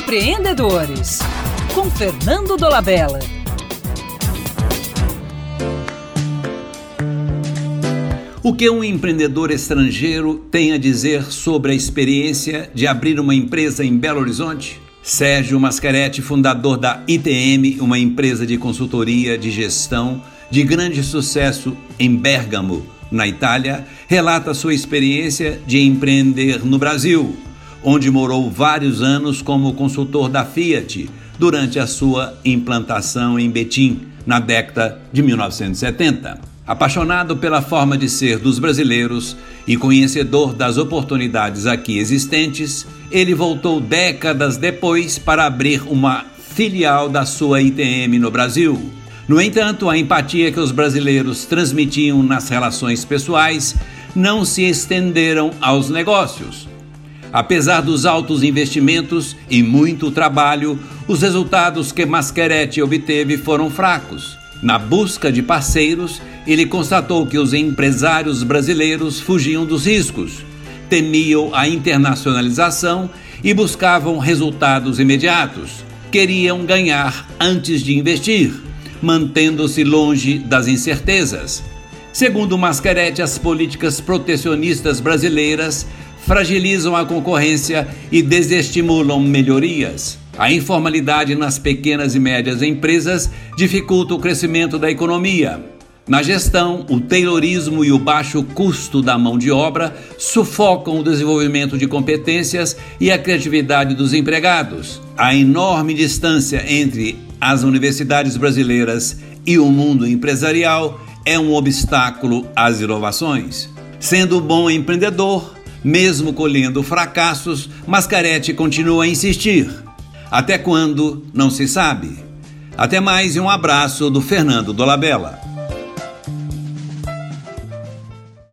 Empreendedores, com Fernando Dolabella. O que um empreendedor estrangeiro tem a dizer sobre a experiência de abrir uma empresa em Belo Horizonte? Sérgio Mascaretti, fundador da ITM, uma empresa de consultoria de gestão de grande sucesso em Bergamo, na Itália, relata sua experiência de empreender no Brasil, onde morou vários anos como consultor da Fiat durante a sua implantação em Betim, na década de 1970. Apaixonado pela forma de ser dos brasileiros e conhecedor das oportunidades aqui existentes, ele voltou décadas depois para abrir uma filial da sua ITM no Brasil. No entanto, a empatia que os brasileiros transmitiam nas relações pessoais não se estenderam aos negócios. Apesar dos altos investimentos e muito trabalho, os resultados que Masquerete obteve foram fracos. Na busca de parceiros, ele constatou que os empresários brasileiros fugiam dos riscos, temiam a internacionalização e buscavam resultados imediatos. Queriam ganhar antes de investir, mantendo-se longe das incertezas. Segundo Mascarete, as políticas protecionistas brasileiras fragilizam a concorrência e desestimulam melhorias. A informalidade nas pequenas e médias empresas dificulta o crescimento da economia. Na gestão, o taylorismo e o baixo custo da mão de obra sufocam o desenvolvimento de competências e a criatividade dos empregados. A enorme distância entre as universidades brasileiras e o mundo empresarial é um obstáculo às inovações. Sendo bom empreendedor, mesmo colhendo fracassos, Mascarete continua a insistir. Até quando, não se sabe. Até mais e um abraço do Fernando Dolabella.